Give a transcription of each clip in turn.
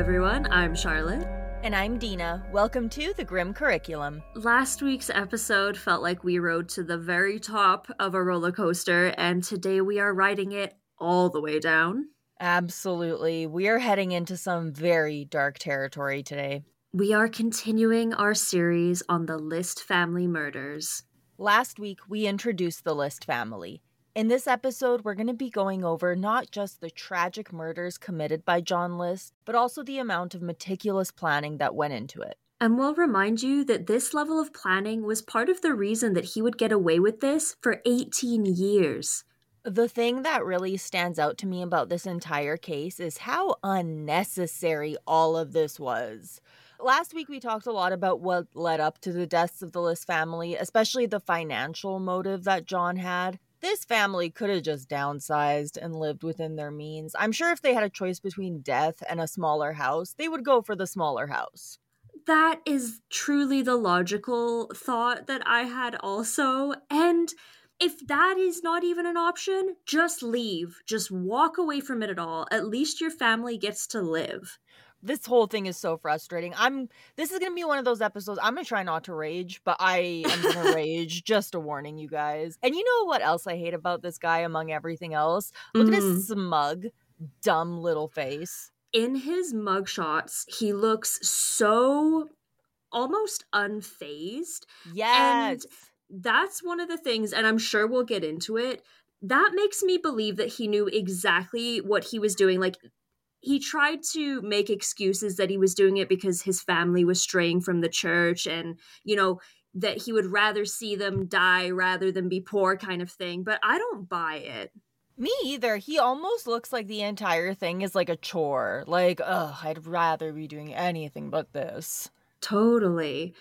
everyone. I'm Charlotte. And I'm Dina. Welcome to the Grim Curriculum. Last week's episode felt like we rode to the very top of a roller coaster, and today we are riding it all the way down. Absolutely. We are heading into some very dark territory today. We are continuing our series on the List family murders. Last week, we introduced the List family. In this episode, we're going to be going over not just the tragic murders committed by John List, but also the amount of meticulous planning that went into it. And we'll remind you that this level of planning was part of the reason that he would get away with this for 18 years. The thing that really stands out to me about this entire case is how unnecessary all of this was. Last week, we talked a lot about what led up to the deaths of the List family, especially the financial motive that John had this family could have just downsized and lived within their means. I'm sure if they had a choice between death and a smaller house, they would go for the smaller house. That is truly the logical thought that I had also. And if that is not even an option, just leave. Just walk away from it at all. At least your family gets to live this whole thing is so frustrating. I'm this is gonna be one of those episodes. I'm gonna try not to rage, but I am gonna rage. Just a warning, you guys. And you know what else I hate about this guy among everything else? Look mm. at his mm. smug, dumb little face. In his mugshots, he looks so almost unfazed. Yes. And that's one of the things, and I'm sure we'll get into it. That makes me believe that he knew exactly what he was doing. Like he tried to make excuses that he was doing it because his family was straying from the church and you know that he would rather see them die rather than be poor kind of thing but i don't buy it. Me either. He almost looks like the entire thing is like a chore. Like ugh i'd rather be doing anything but this. Totally.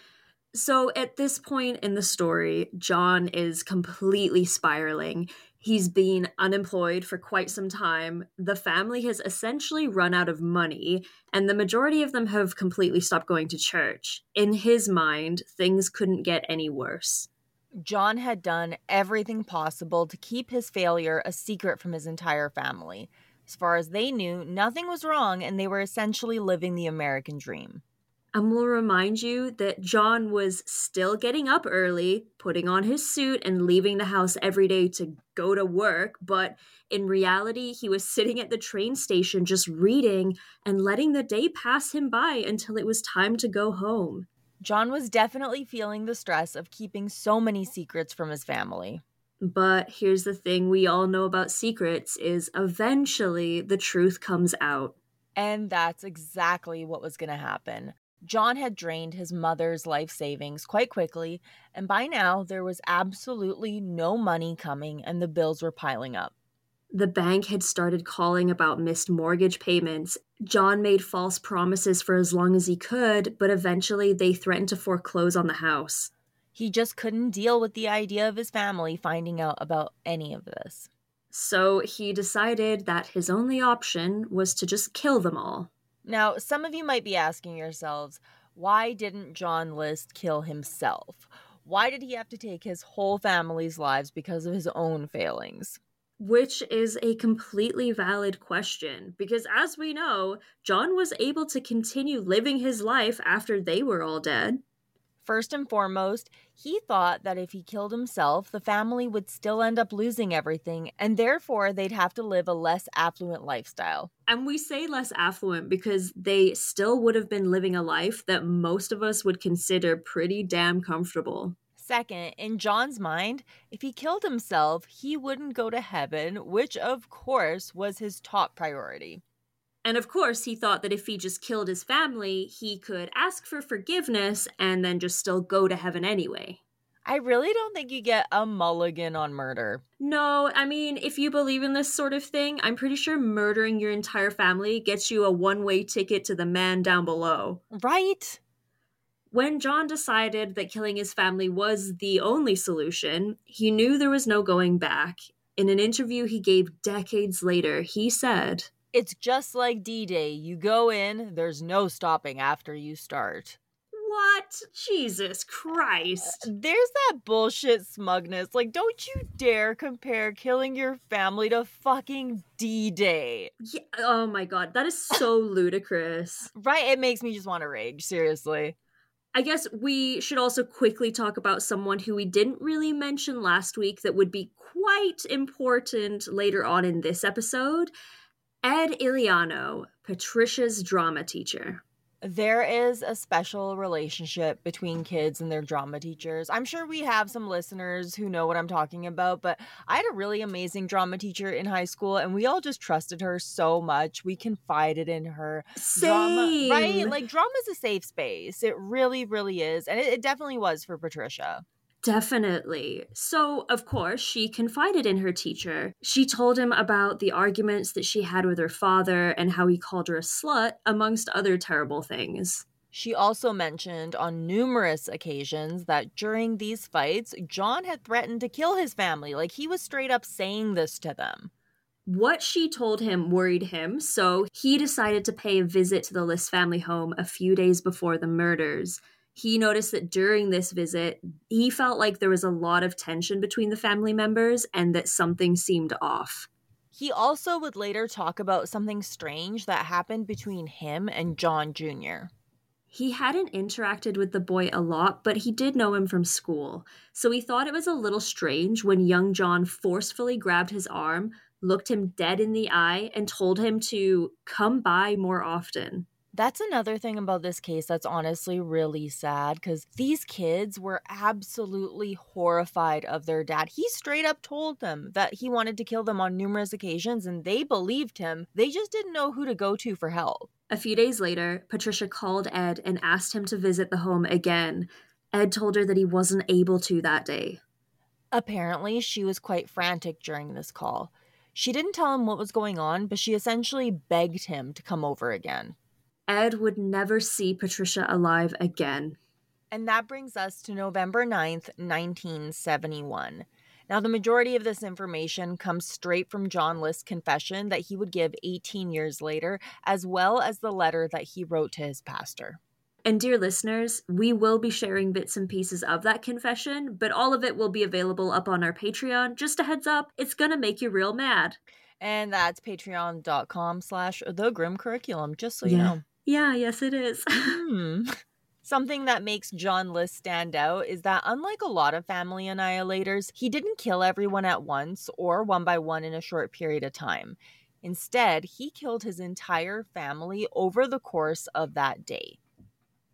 So at this point in the story john is completely spiraling He's been unemployed for quite some time. The family has essentially run out of money, and the majority of them have completely stopped going to church. In his mind, things couldn't get any worse. John had done everything possible to keep his failure a secret from his entire family. As far as they knew, nothing was wrong, and they were essentially living the American dream. And we'll remind you that John was still getting up early, putting on his suit, and leaving the house every day to go to work. But in reality, he was sitting at the train station just reading and letting the day pass him by until it was time to go home. John was definitely feeling the stress of keeping so many secrets from his family. But here's the thing we all know about secrets is eventually the truth comes out. And that's exactly what was going to happen. John had drained his mother's life savings quite quickly, and by now there was absolutely no money coming and the bills were piling up. The bank had started calling about missed mortgage payments. John made false promises for as long as he could, but eventually they threatened to foreclose on the house. He just couldn't deal with the idea of his family finding out about any of this. So he decided that his only option was to just kill them all. Now, some of you might be asking yourselves, why didn't John List kill himself? Why did he have to take his whole family's lives because of his own failings? Which is a completely valid question because, as we know, John was able to continue living his life after they were all dead. First and foremost, he thought that if he killed himself, the family would still end up losing everything, and therefore they'd have to live a less affluent lifestyle. And we say less affluent because they still would have been living a life that most of us would consider pretty damn comfortable. Second, in John's mind, if he killed himself, he wouldn't go to heaven, which of course was his top priority. And of course, he thought that if he just killed his family, he could ask for forgiveness and then just still go to heaven anyway. I really don't think you get a mulligan on murder. No, I mean, if you believe in this sort of thing, I'm pretty sure murdering your entire family gets you a one way ticket to the man down below. Right? When John decided that killing his family was the only solution, he knew there was no going back. In an interview he gave decades later, he said, it's just like D Day. You go in, there's no stopping after you start. What? Jesus Christ. Uh, there's that bullshit smugness. Like, don't you dare compare killing your family to fucking D Day. Yeah, oh my god, that is so ludicrous. Right? It makes me just want to rage, seriously. I guess we should also quickly talk about someone who we didn't really mention last week that would be quite important later on in this episode Ed Illiano, Patricia's drama teacher. There is a special relationship between kids and their drama teachers. I'm sure we have some listeners who know what I'm talking about, but I had a really amazing drama teacher in high school and we all just trusted her so much. We confided in her. Same. Drama, right? Like drama's a safe space. It really, really is. And it, it definitely was for Patricia. Definitely. So, of course, she confided in her teacher. She told him about the arguments that she had with her father and how he called her a slut, amongst other terrible things. She also mentioned on numerous occasions that during these fights, John had threatened to kill his family. Like he was straight up saying this to them. What she told him worried him, so he decided to pay a visit to the List family home a few days before the murders he noticed that during this visit, he felt like there was a lot of tension between the family members and that something seemed off. He also would later talk about something strange that happened between him and John Jr. He hadn't interacted with the boy a lot, but he did know him from school. So he thought it was a little strange when young John forcefully grabbed his arm, looked him dead in the eye, and told him to come by more often. That's another thing about this case that's honestly really sad because these kids were absolutely horrified of their dad. He straight up told them that he wanted to kill them on numerous occasions and they believed him. They just didn't know who to go to for help. A few days later, Patricia called Ed and asked him to visit the home again. Ed told her that he wasn't able to that day. Apparently, she was quite frantic during this call. She didn't tell him what was going on, but she essentially begged him to come over again. Ed would never see Patricia alive again. And that brings us to November 9th, 1971. Now, the majority of this information comes straight from John List's confession that he would give 18 years later, as well as the letter that he wrote to his pastor. And, dear listeners, we will be sharing bits and pieces of that confession, but all of it will be available up on our Patreon. Just a heads up, it's gonna make you real mad. And that's patreon.com slash the grim curriculum, just so yeah. you know. Yeah, yes, it is. hmm. Something that makes John List stand out is that, unlike a lot of family annihilators, he didn't kill everyone at once or one by one in a short period of time. Instead, he killed his entire family over the course of that day.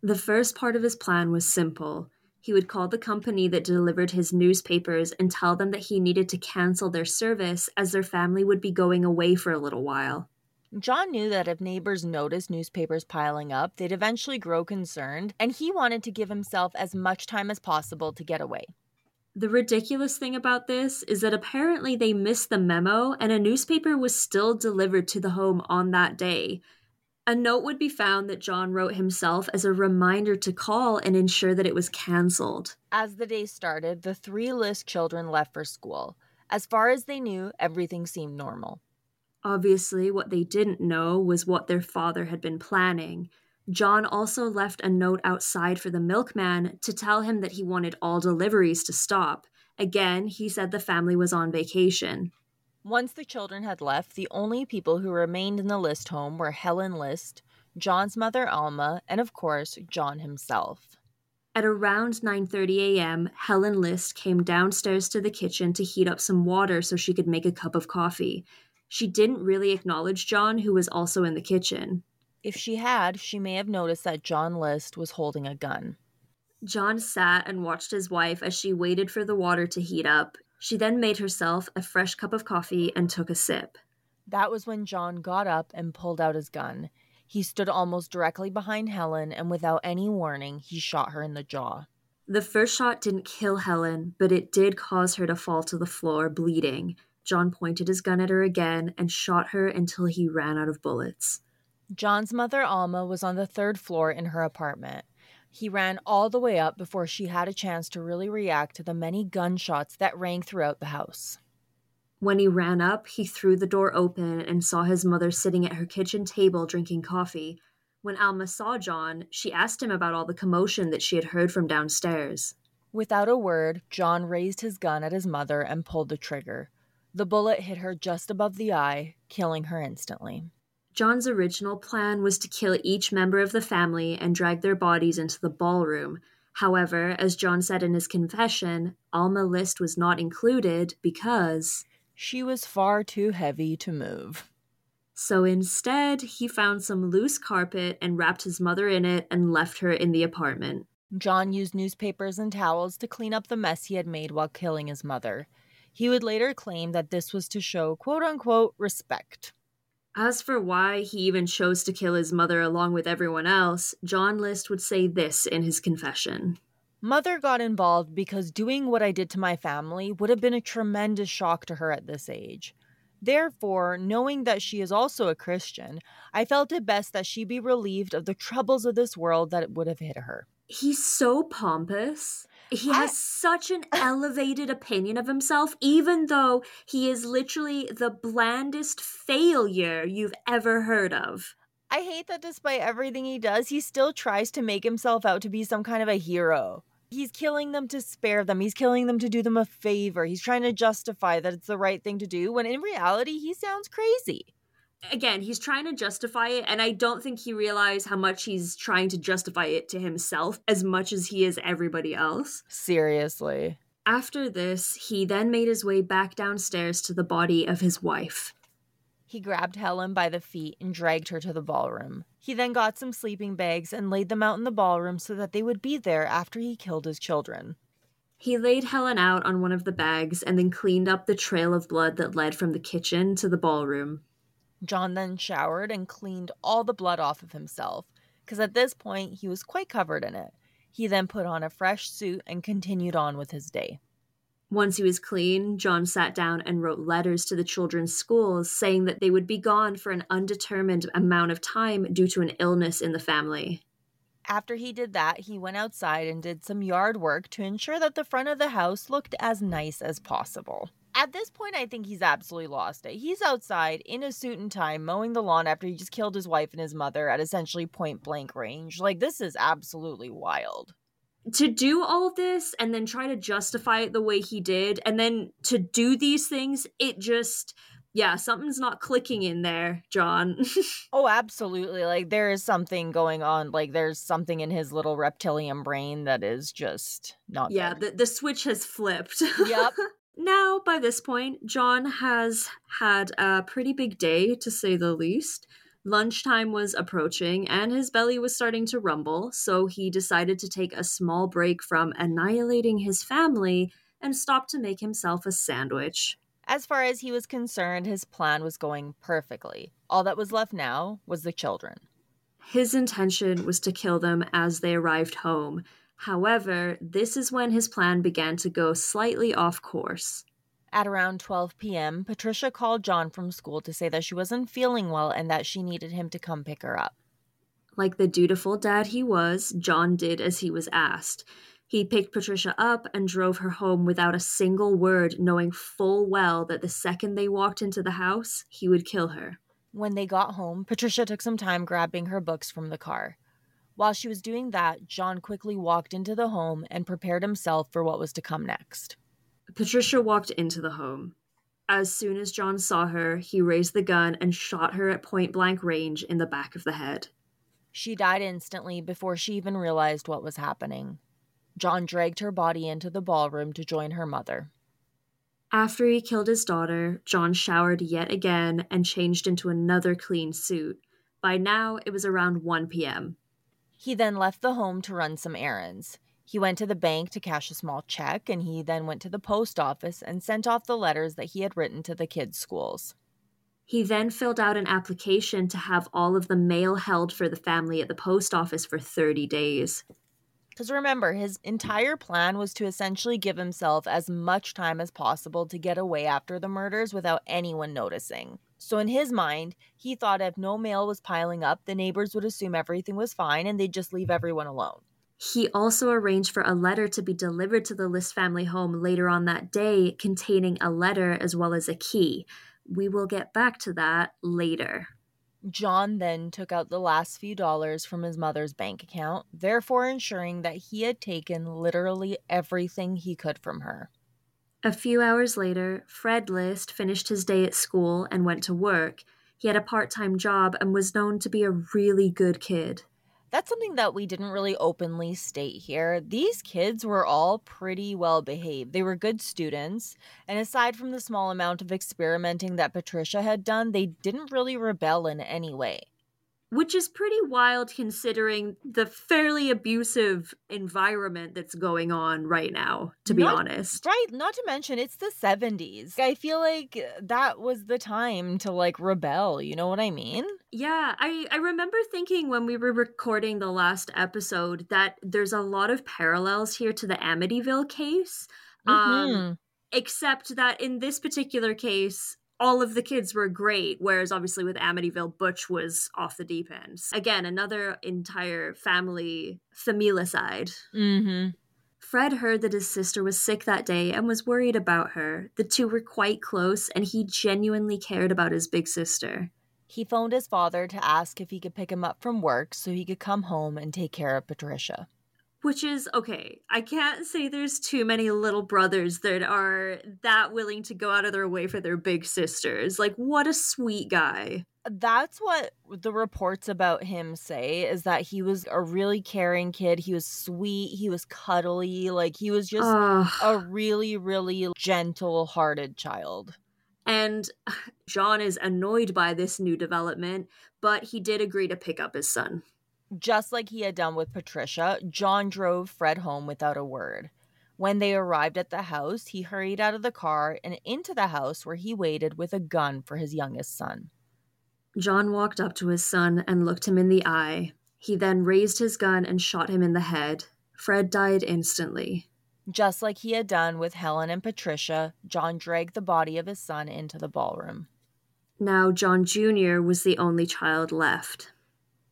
The first part of his plan was simple. He would call the company that delivered his newspapers and tell them that he needed to cancel their service as their family would be going away for a little while. John knew that if neighbors noticed newspapers piling up, they'd eventually grow concerned, and he wanted to give himself as much time as possible to get away. The ridiculous thing about this is that apparently they missed the memo and a newspaper was still delivered to the home on that day. A note would be found that John wrote himself as a reminder to call and ensure that it was cancelled. As the day started, the three List children left for school. As far as they knew, everything seemed normal. Obviously, what they didn't know was what their father had been planning. John also left a note outside for the milkman to tell him that he wanted all deliveries to stop. Again, he said the family was on vacation. Once the children had left, the only people who remained in the List home were Helen List, John's mother Alma, and of course, John himself. At around 9:30 a.m., Helen List came downstairs to the kitchen to heat up some water so she could make a cup of coffee. She didn't really acknowledge John, who was also in the kitchen. If she had, she may have noticed that John List was holding a gun. John sat and watched his wife as she waited for the water to heat up. She then made herself a fresh cup of coffee and took a sip. That was when John got up and pulled out his gun. He stood almost directly behind Helen, and without any warning, he shot her in the jaw. The first shot didn't kill Helen, but it did cause her to fall to the floor, bleeding. John pointed his gun at her again and shot her until he ran out of bullets. John's mother, Alma, was on the third floor in her apartment. He ran all the way up before she had a chance to really react to the many gunshots that rang throughout the house. When he ran up, he threw the door open and saw his mother sitting at her kitchen table drinking coffee. When Alma saw John, she asked him about all the commotion that she had heard from downstairs. Without a word, John raised his gun at his mother and pulled the trigger. The bullet hit her just above the eye, killing her instantly. John's original plan was to kill each member of the family and drag their bodies into the ballroom. However, as John said in his confession, Alma List was not included because she was far too heavy to move. So instead, he found some loose carpet and wrapped his mother in it and left her in the apartment. John used newspapers and towels to clean up the mess he had made while killing his mother. He would later claim that this was to show quote unquote respect. As for why he even chose to kill his mother along with everyone else, John List would say this in his confession Mother got involved because doing what I did to my family would have been a tremendous shock to her at this age. Therefore, knowing that she is also a Christian, I felt it best that she be relieved of the troubles of this world that would have hit her. He's so pompous. He has I, such an elevated opinion of himself, even though he is literally the blandest failure you've ever heard of. I hate that despite everything he does, he still tries to make himself out to be some kind of a hero. He's killing them to spare them. He's killing them to do them a favor. He's trying to justify that it's the right thing to do when in reality he sounds crazy again, he's trying to justify it, and I don't think he realized how much he's trying to justify it to himself as much as he is everybody else. Seriously. After this, he then made his way back downstairs to the body of his wife. He grabbed Helen by the feet and dragged her to the ballroom. He then got some sleeping bags and laid them out in the ballroom so that they would be there after he killed his children. He laid Helen out on one of the bags and then cleaned up the trail of blood that led from the kitchen to the ballroom. John then showered and cleaned all the blood off of himself, because at this point he was quite covered in it. He then put on a fresh suit and continued on with his day. Once he was clean, John sat down and wrote letters to the children's schools saying that they would be gone for an undetermined amount of time due to an illness in the family. After he did that, he went outside and did some yard work to ensure that the front of the house looked as nice as possible at this point, I think he's absolutely lost it. He's outside in a suit and tie mowing the lawn after he just killed his wife and his mother at essentially point blank range. Like, this is absolutely wild. To do all this and then try to justify it the way he did, and then to do these things, it just yeah, something's not clicking in there, John. oh, absolutely. Like there is something going on. Like there's something in his little reptilian brain that is just not Yeah, the, the switch has flipped. yep. Now, by this point, John has had a pretty big day, to say the least. Lunchtime was approaching and his belly was starting to rumble, so he decided to take a small break from annihilating his family and stop to make himself a sandwich. As far as he was concerned, his plan was going perfectly. All that was left now was the children. His intention was to kill them as they arrived home, However, this is when his plan began to go slightly off course. At around 12 p.m., Patricia called John from school to say that she wasn't feeling well and that she needed him to come pick her up. Like the dutiful dad he was, John did as he was asked. He picked Patricia up and drove her home without a single word, knowing full well that the second they walked into the house, he would kill her. When they got home, Patricia took some time grabbing her books from the car. While she was doing that, John quickly walked into the home and prepared himself for what was to come next. Patricia walked into the home. As soon as John saw her, he raised the gun and shot her at point blank range in the back of the head. She died instantly before she even realized what was happening. John dragged her body into the ballroom to join her mother. After he killed his daughter, John showered yet again and changed into another clean suit. By now, it was around 1 p.m. He then left the home to run some errands. He went to the bank to cash a small check, and he then went to the post office and sent off the letters that he had written to the kids' schools. He then filled out an application to have all of the mail held for the family at the post office for 30 days. Because remember, his entire plan was to essentially give himself as much time as possible to get away after the murders without anyone noticing. So, in his mind, he thought if no mail was piling up, the neighbors would assume everything was fine and they'd just leave everyone alone. He also arranged for a letter to be delivered to the List family home later on that day containing a letter as well as a key. We will get back to that later. John then took out the last few dollars from his mother's bank account, therefore ensuring that he had taken literally everything he could from her. A few hours later, Fred List finished his day at school and went to work. He had a part time job and was known to be a really good kid. That's something that we didn't really openly state here. These kids were all pretty well behaved. They were good students, and aside from the small amount of experimenting that Patricia had done, they didn't really rebel in any way which is pretty wild considering the fairly abusive environment that's going on right now to be not, honest. right not to mention it's the 70s i feel like that was the time to like rebel you know what i mean? Yeah i i remember thinking when we were recording the last episode that there's a lot of parallels here to the amityville case mm-hmm. um except that in this particular case all of the kids were great, whereas obviously with Amityville, Butch was off the deep end. Again, another entire family familicide. Mm-hmm. Fred heard that his sister was sick that day and was worried about her. The two were quite close, and he genuinely cared about his big sister. He phoned his father to ask if he could pick him up from work so he could come home and take care of Patricia which is okay. I can't say there's too many little brothers that are that willing to go out of their way for their big sisters. Like, what a sweet guy. That's what the reports about him say is that he was a really caring kid. He was sweet. He was cuddly. Like, he was just uh, a really, really gentle hearted child. And John is annoyed by this new development, but he did agree to pick up his son. Just like he had done with Patricia, John drove Fred home without a word. When they arrived at the house, he hurried out of the car and into the house where he waited with a gun for his youngest son. John walked up to his son and looked him in the eye. He then raised his gun and shot him in the head. Fred died instantly. Just like he had done with Helen and Patricia, John dragged the body of his son into the ballroom. Now, John Jr. was the only child left.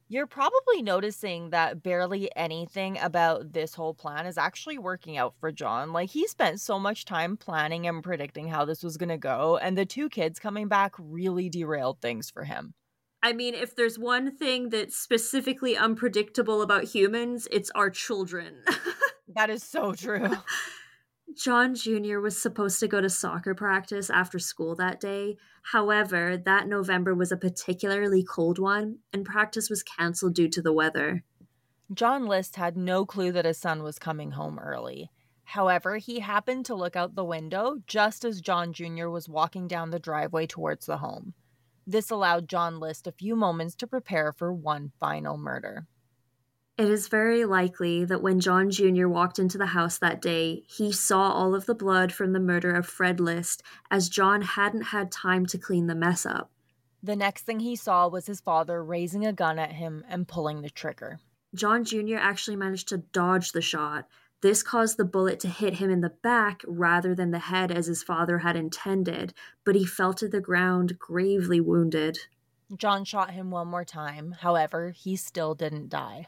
You're probably noticing that barely anything about this whole plan is actually working out for John. Like, he spent so much time planning and predicting how this was going to go, and the two kids coming back really derailed things for him. I mean, if there's one thing that's specifically unpredictable about humans, it's our children. that is so true. John Jr. was supposed to go to soccer practice after school that day. However, that November was a particularly cold one, and practice was canceled due to the weather. John List had no clue that his son was coming home early. However, he happened to look out the window just as John Jr. was walking down the driveway towards the home. This allowed John List a few moments to prepare for one final murder. It is very likely that when John Jr. walked into the house that day, he saw all of the blood from the murder of Fred List, as John hadn't had time to clean the mess up. The next thing he saw was his father raising a gun at him and pulling the trigger. John Jr. actually managed to dodge the shot. This caused the bullet to hit him in the back rather than the head as his father had intended, but he fell to the ground gravely wounded. John shot him one more time. However, he still didn't die.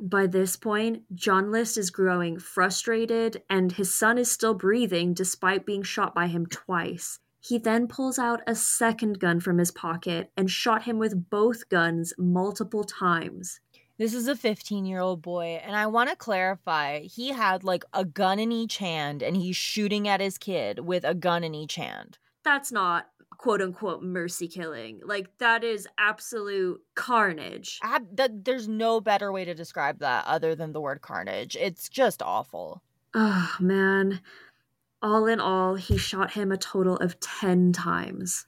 By this point, John List is growing frustrated, and his son is still breathing despite being shot by him twice. He then pulls out a second gun from his pocket and shot him with both guns multiple times. This is a 15 year old boy, and I want to clarify he had like a gun in each hand and he's shooting at his kid with a gun in each hand. That's not quote unquote mercy killing. Like that is absolute carnage. Ab- there's no better way to describe that other than the word carnage. It's just awful. Oh man. All in all, he shot him a total of 10 times.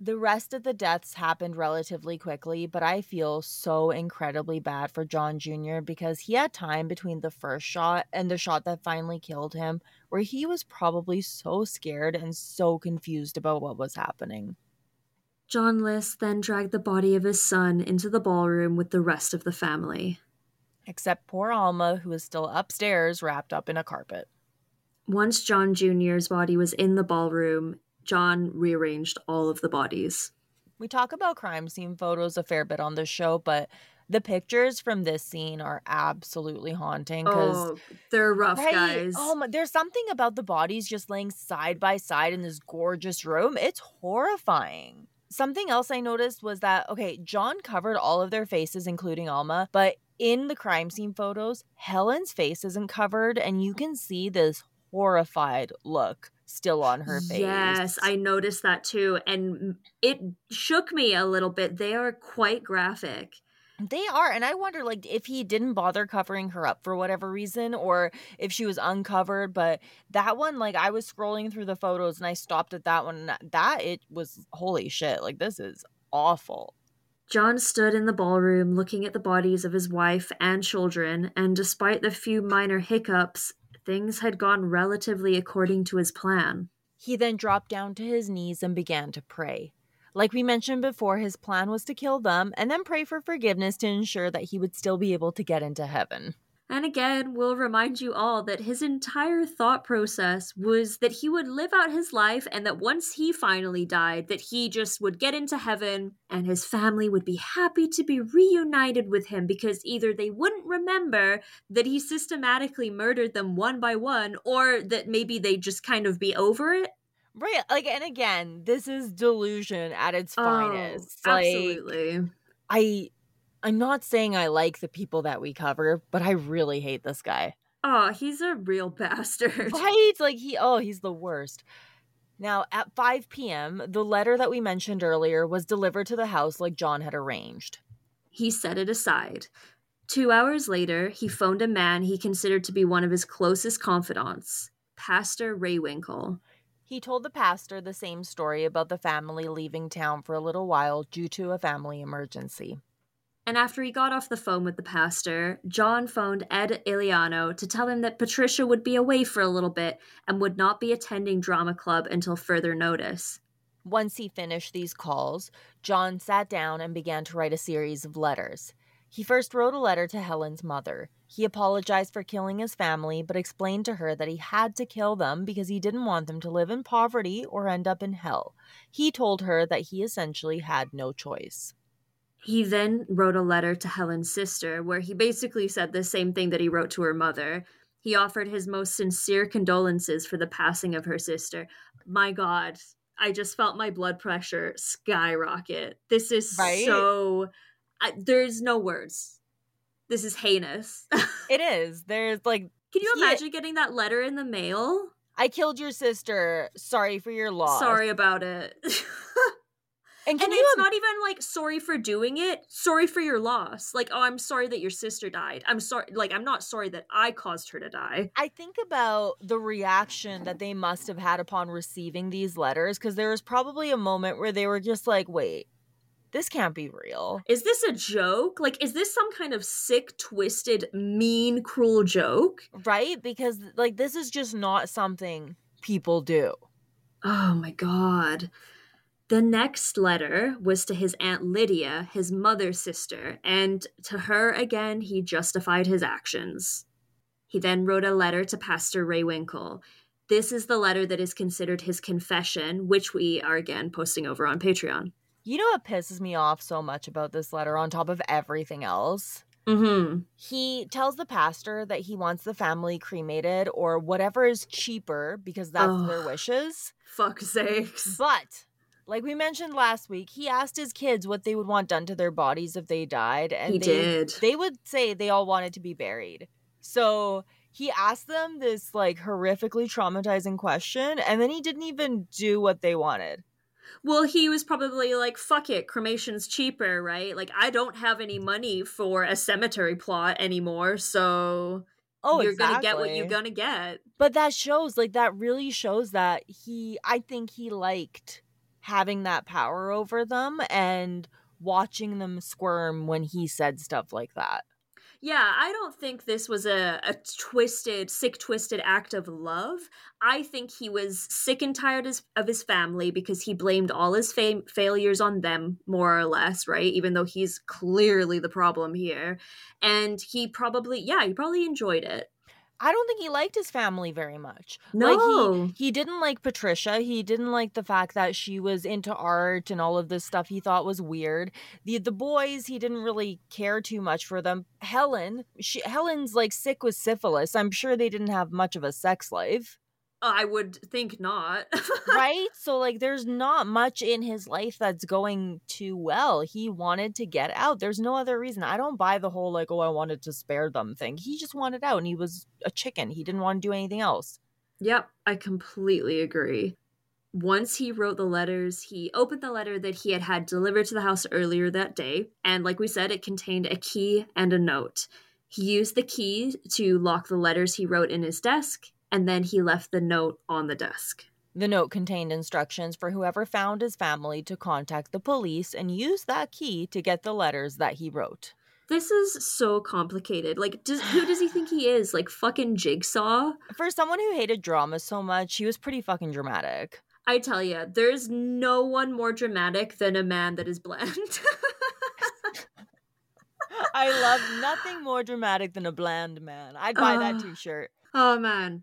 The rest of the deaths happened relatively quickly, but I feel so incredibly bad for John Jr. because he had time between the first shot and the shot that finally killed him where he was probably so scared and so confused about what was happening. John List then dragged the body of his son into the ballroom with the rest of the family. Except poor Alma, who was still upstairs wrapped up in a carpet. Once John Jr.'s body was in the ballroom, John rearranged all of the bodies. We talk about crime scene photos a fair bit on the show, but the pictures from this scene are absolutely haunting because oh, they're rough right? guys. Oh my, there's something about the bodies just laying side by side in this gorgeous room. It's horrifying. Something else I noticed was that, okay, John covered all of their faces, including Alma, but in the crime scene photos, Helen's face isn't covered, and you can see this horrified look still on her face. Yes, I noticed that too. And it shook me a little bit. They are quite graphic. They are, and I wonder, like, if he didn't bother covering her up for whatever reason, or if she was uncovered. But that one, like, I was scrolling through the photos and I stopped at that one. That it was holy shit. Like, this is awful. John stood in the ballroom looking at the bodies of his wife and children, and despite the few minor hiccups, things had gone relatively according to his plan. He then dropped down to his knees and began to pray. Like we mentioned before, his plan was to kill them and then pray for forgiveness to ensure that he would still be able to get into heaven. And again, we'll remind you all that his entire thought process was that he would live out his life and that once he finally died, that he just would get into heaven and his family would be happy to be reunited with him because either they wouldn't remember that he systematically murdered them one by one or that maybe they'd just kind of be over it. Right. Like and again, this is delusion at its Oh, finest. Like absolutely. I I'm not saying I like the people that we cover, but I really hate this guy. Oh, he's a real bastard. Right? Like he oh, he's the worst. Now, at 5 p.m., the letter that we mentioned earlier was delivered to the house like John had arranged. He set it aside. Two hours later, he phoned a man he considered to be one of his closest confidants, Pastor Rehwinkel. He told the pastor the same story about the family leaving town for a little while due to a family emergency. And after he got off the phone with the pastor, John phoned Ed Illiano to tell him that Patricia would be away for a little bit and would not be attending drama club until further notice. Once he finished these calls, John sat down and began to write a series of letters. He first wrote a letter to Helen's mother. He apologized for killing his family, but explained to her that he had to kill them because he didn't want them to live in poverty or end up in hell. He told her that he essentially had no choice. He then wrote a letter to Helen's sister where he basically said the same thing that he wrote to her mother. He offered his most sincere condolences for the passing of her sister. My God, I just felt my blood pressure skyrocket. This is Right? so. I, there's no words. This is heinous. It is. There's like, Can you imagine getting that letter in the mail? I killed your sister. Sorry for your loss. Sorry about it. And and it's im- not even like sorry for doing it sorry for your loss like oh i'm sorry that your sister died i'm sorry like i'm not sorry that i caused her to die I think about the reaction that they must have had upon receiving these letters because there was probably a moment where they were just like, wait, this can't be real. is this a joke like is this some kind of sick twisted mean cruel joke Right? Because, like, this is just not something people do. oh my god the next letter was to his aunt lydia his mother's sister and to her again he justified his actions he then wrote a letter to pastor Rehwinkel. this is the letter that is considered his confession which we are again posting over on patreon You know what pisses me off so much about this letter, on top of everything else? mm-hmm He tells the pastor that he wants the family cremated or whatever is cheaper because that's their wishes. fuck sakes But like we mentioned last week, he asked his kids what they would want done to their bodies if they died, and he they did they would say they all wanted to be buried. So he asked them this like horrifically traumatizing question, and then he didn't even do what they wanted. Well, he was probably like, fuck it, cremation's cheaper, right? Like, I don't have any money for a cemetery plot anymore, so Oh, you're gonna get what you're gonna get. But that shows, like, that really shows that he, I think he liked having that power over them and watching them squirm when he said stuff like that. Yeah, I don't think this was a, a twisted, sick, twisted act of love. I think he was sick and tired as, of his family because he blamed all his fam- failures on them, more or less, right? Even though he's clearly the problem here. And he probably, yeah, he probably enjoyed it. I don't think he liked his family very much. No. Like he he didn't like Patricia. He didn't like the fact that she was into art and all of this stuff he thought was weird. The the boys, he didn't really care too much for them. Helen, she Helen's like sick with syphilis. I'm sure they didn't have much of a sex life. I would think not. right? So, like, there's not much in his life that's going too well. He wanted to get out. There's no other reason. I don't buy the whole, like, oh, I wanted to spare them thing. He just wanted out and he was a chicken. He didn't want to do anything else. Yep, I completely agree. Once he wrote the letters, he opened the letter that he had had delivered to the house earlier that day. And like we said, it contained a key and a note. He used the key to lock the letters he wrote in his desk and then he left the note on the desk. The note contained instructions for whoever found his family to contact the police and use that key to get the letters that he wrote. This is so complicated. Like, does, who does he think he is? Like, fucking Jigsaw? For someone who hated drama so much, he was pretty fucking dramatic. I tell you, there's no one more dramatic than a man that is bland. I love nothing more dramatic than a bland man. I'd buy uh, that t shirt. Oh, man.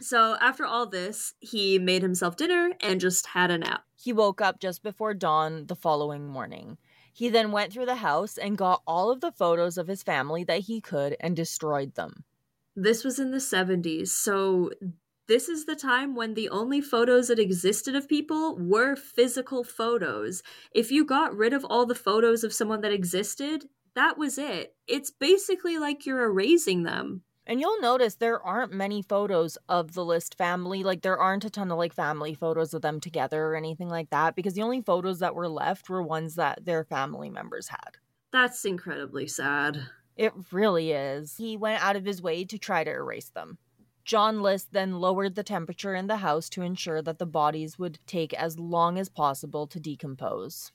So, after all this, he made himself dinner and just had a nap. He woke up just before dawn the following morning. He then went through the house and got all of the photos of his family that he could and destroyed them. This was in the 70s, so this is the time when the only photos that existed of people were physical photos. If you got rid of all the photos of someone that existed, that was it. It's basically like you're erasing them. And you'll notice there aren't many photos of the List family. Like, there aren't a ton of like family photos of them together or anything like that because the only photos that were left were ones that their family members had. That's incredibly sad. It really is. He went out of his way to try to erase them. John List then lowered the temperature in the house to ensure that the bodies would take as long as possible to decompose.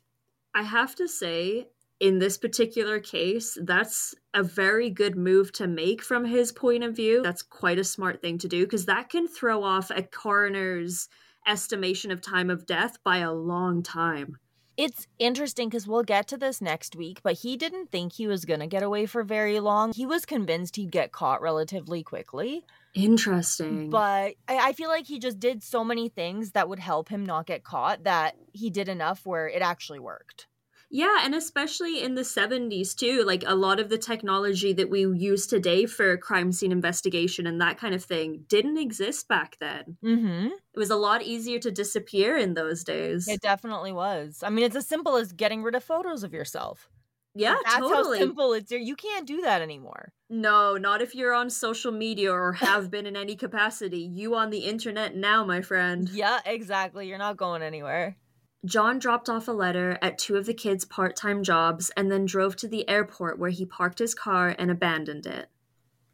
I have to say, in this particular case, that's a very good move to make from his point of view. That's quite a smart thing to do because that can throw off a coroner's estimation of time of death by a long time. It's interesting because we'll get to this next week, but he didn't think he was going to get away for very long. He was convinced he'd get caught relatively quickly. Interesting. But I, I, feel like he just did so many things that would help him not get caught that he did enough where it actually worked. Yeah, and especially in the 70s too, like a lot of the technology that we use today for crime scene investigation and that kind of thing didn't exist back then. Mm-hmm. It was a lot easier to disappear in those days. It definitely was. I mean, it's as simple as getting rid of photos of yourself. Yeah, That's totally. how simple it's. You can't do that anymore. No, not if you're on social media or have been in any capacity. You on the internet now, my friend. Yeah, exactly. You're not going anywhere. John dropped off a letter at two of the kids' part time jobs and then drove to the airport where he parked his car and abandoned it.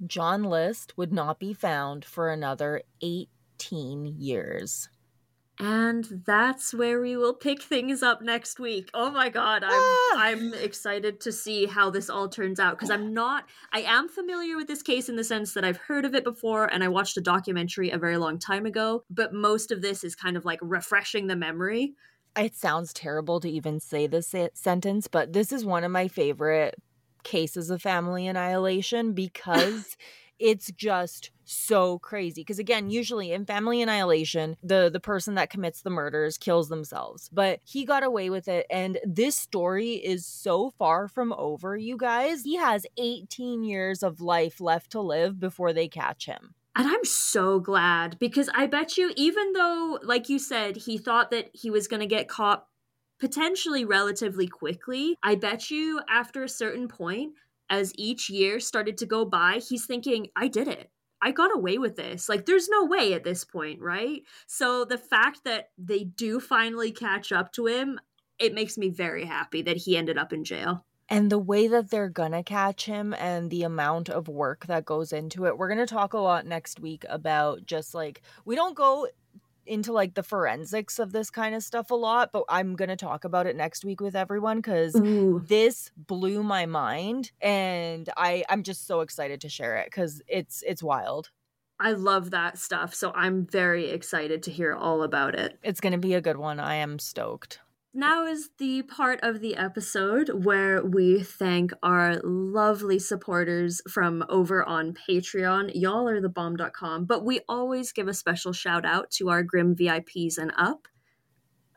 John List would not be found for another 18 years. And that's where we will pick things up next week. Oh my god, I'm ah! I'm excited to see how this all turns out because I'm not I am familiar with this case in the sense that I've heard of it before and I watched a documentary a very long time ago, but most of this is kind of like refreshing the memory it sounds terrible to even say this sentence, but this is one of my favorite cases of family annihilation because it's just so crazy. Because again usually in family annihilation the the person that commits the murders kills themselves but he got away with it and this story is so far from over you guys. He has 18 years of life left to live before they catch him and I'm so glad because I bet you, even though, like you said, he thought that he was going to get caught potentially relatively quickly, I bet you after a certain point, as each year started to go by, he's thinking, I did it. I got away with this. Like, there's no way at this point, right? So the fact that they do finally catch up to him, it makes me very happy that he ended up in jail and the way that they're gonna catch him and the amount of work that goes into it. We're gonna talk a lot next week about just like we don't go into like the forensics of this kind of stuff a lot, but I'm going to talk about it next week with everyone cuz this blew my mind and I I'm just so excited to share it cuz it's it's wild. I love that stuff, so I'm very excited to hear all about it. It's going to be a good one. I am stoked now is the part of the episode where we thank our lovely supporters from over on Patreon. Y'all are the bomb.com, but we always give a special shout out to our Grim VIPs and up.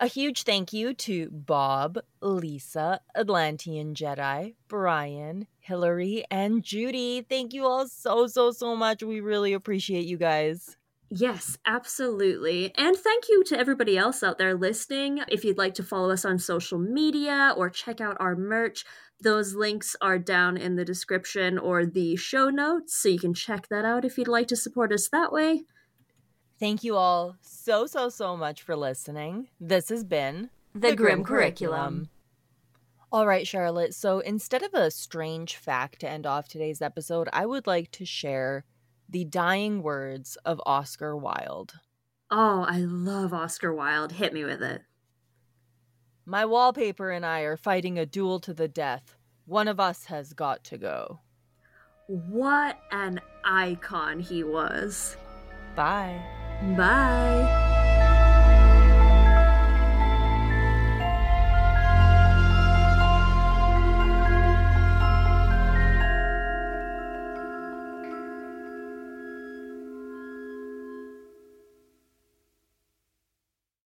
A huge thank you to Bob, Lisa, Atlantean Jedi, Brian, Hillary, and Judy. Thank you all so, so, so much. We really appreciate you guys. Yes, absolutely. And thank you to everybody else out there listening. If you'd like to follow us on social media or check out our merch, those links are down in the description or the show notes, so you can check that out if you'd like to support us that way. Thank you all so, so, so much for listening. This has been The, the Grim, Grim Curriculum. Curriculum. All right, Charlotte. So instead of a strange fact to end off today's episode, I would like to share the dying words of Oscar Wilde. Oh, I love Oscar Wilde. Hit me with it. My wallpaper and I are fighting a duel to the death. One of us has got to go. What an icon he was. Bye. Bye.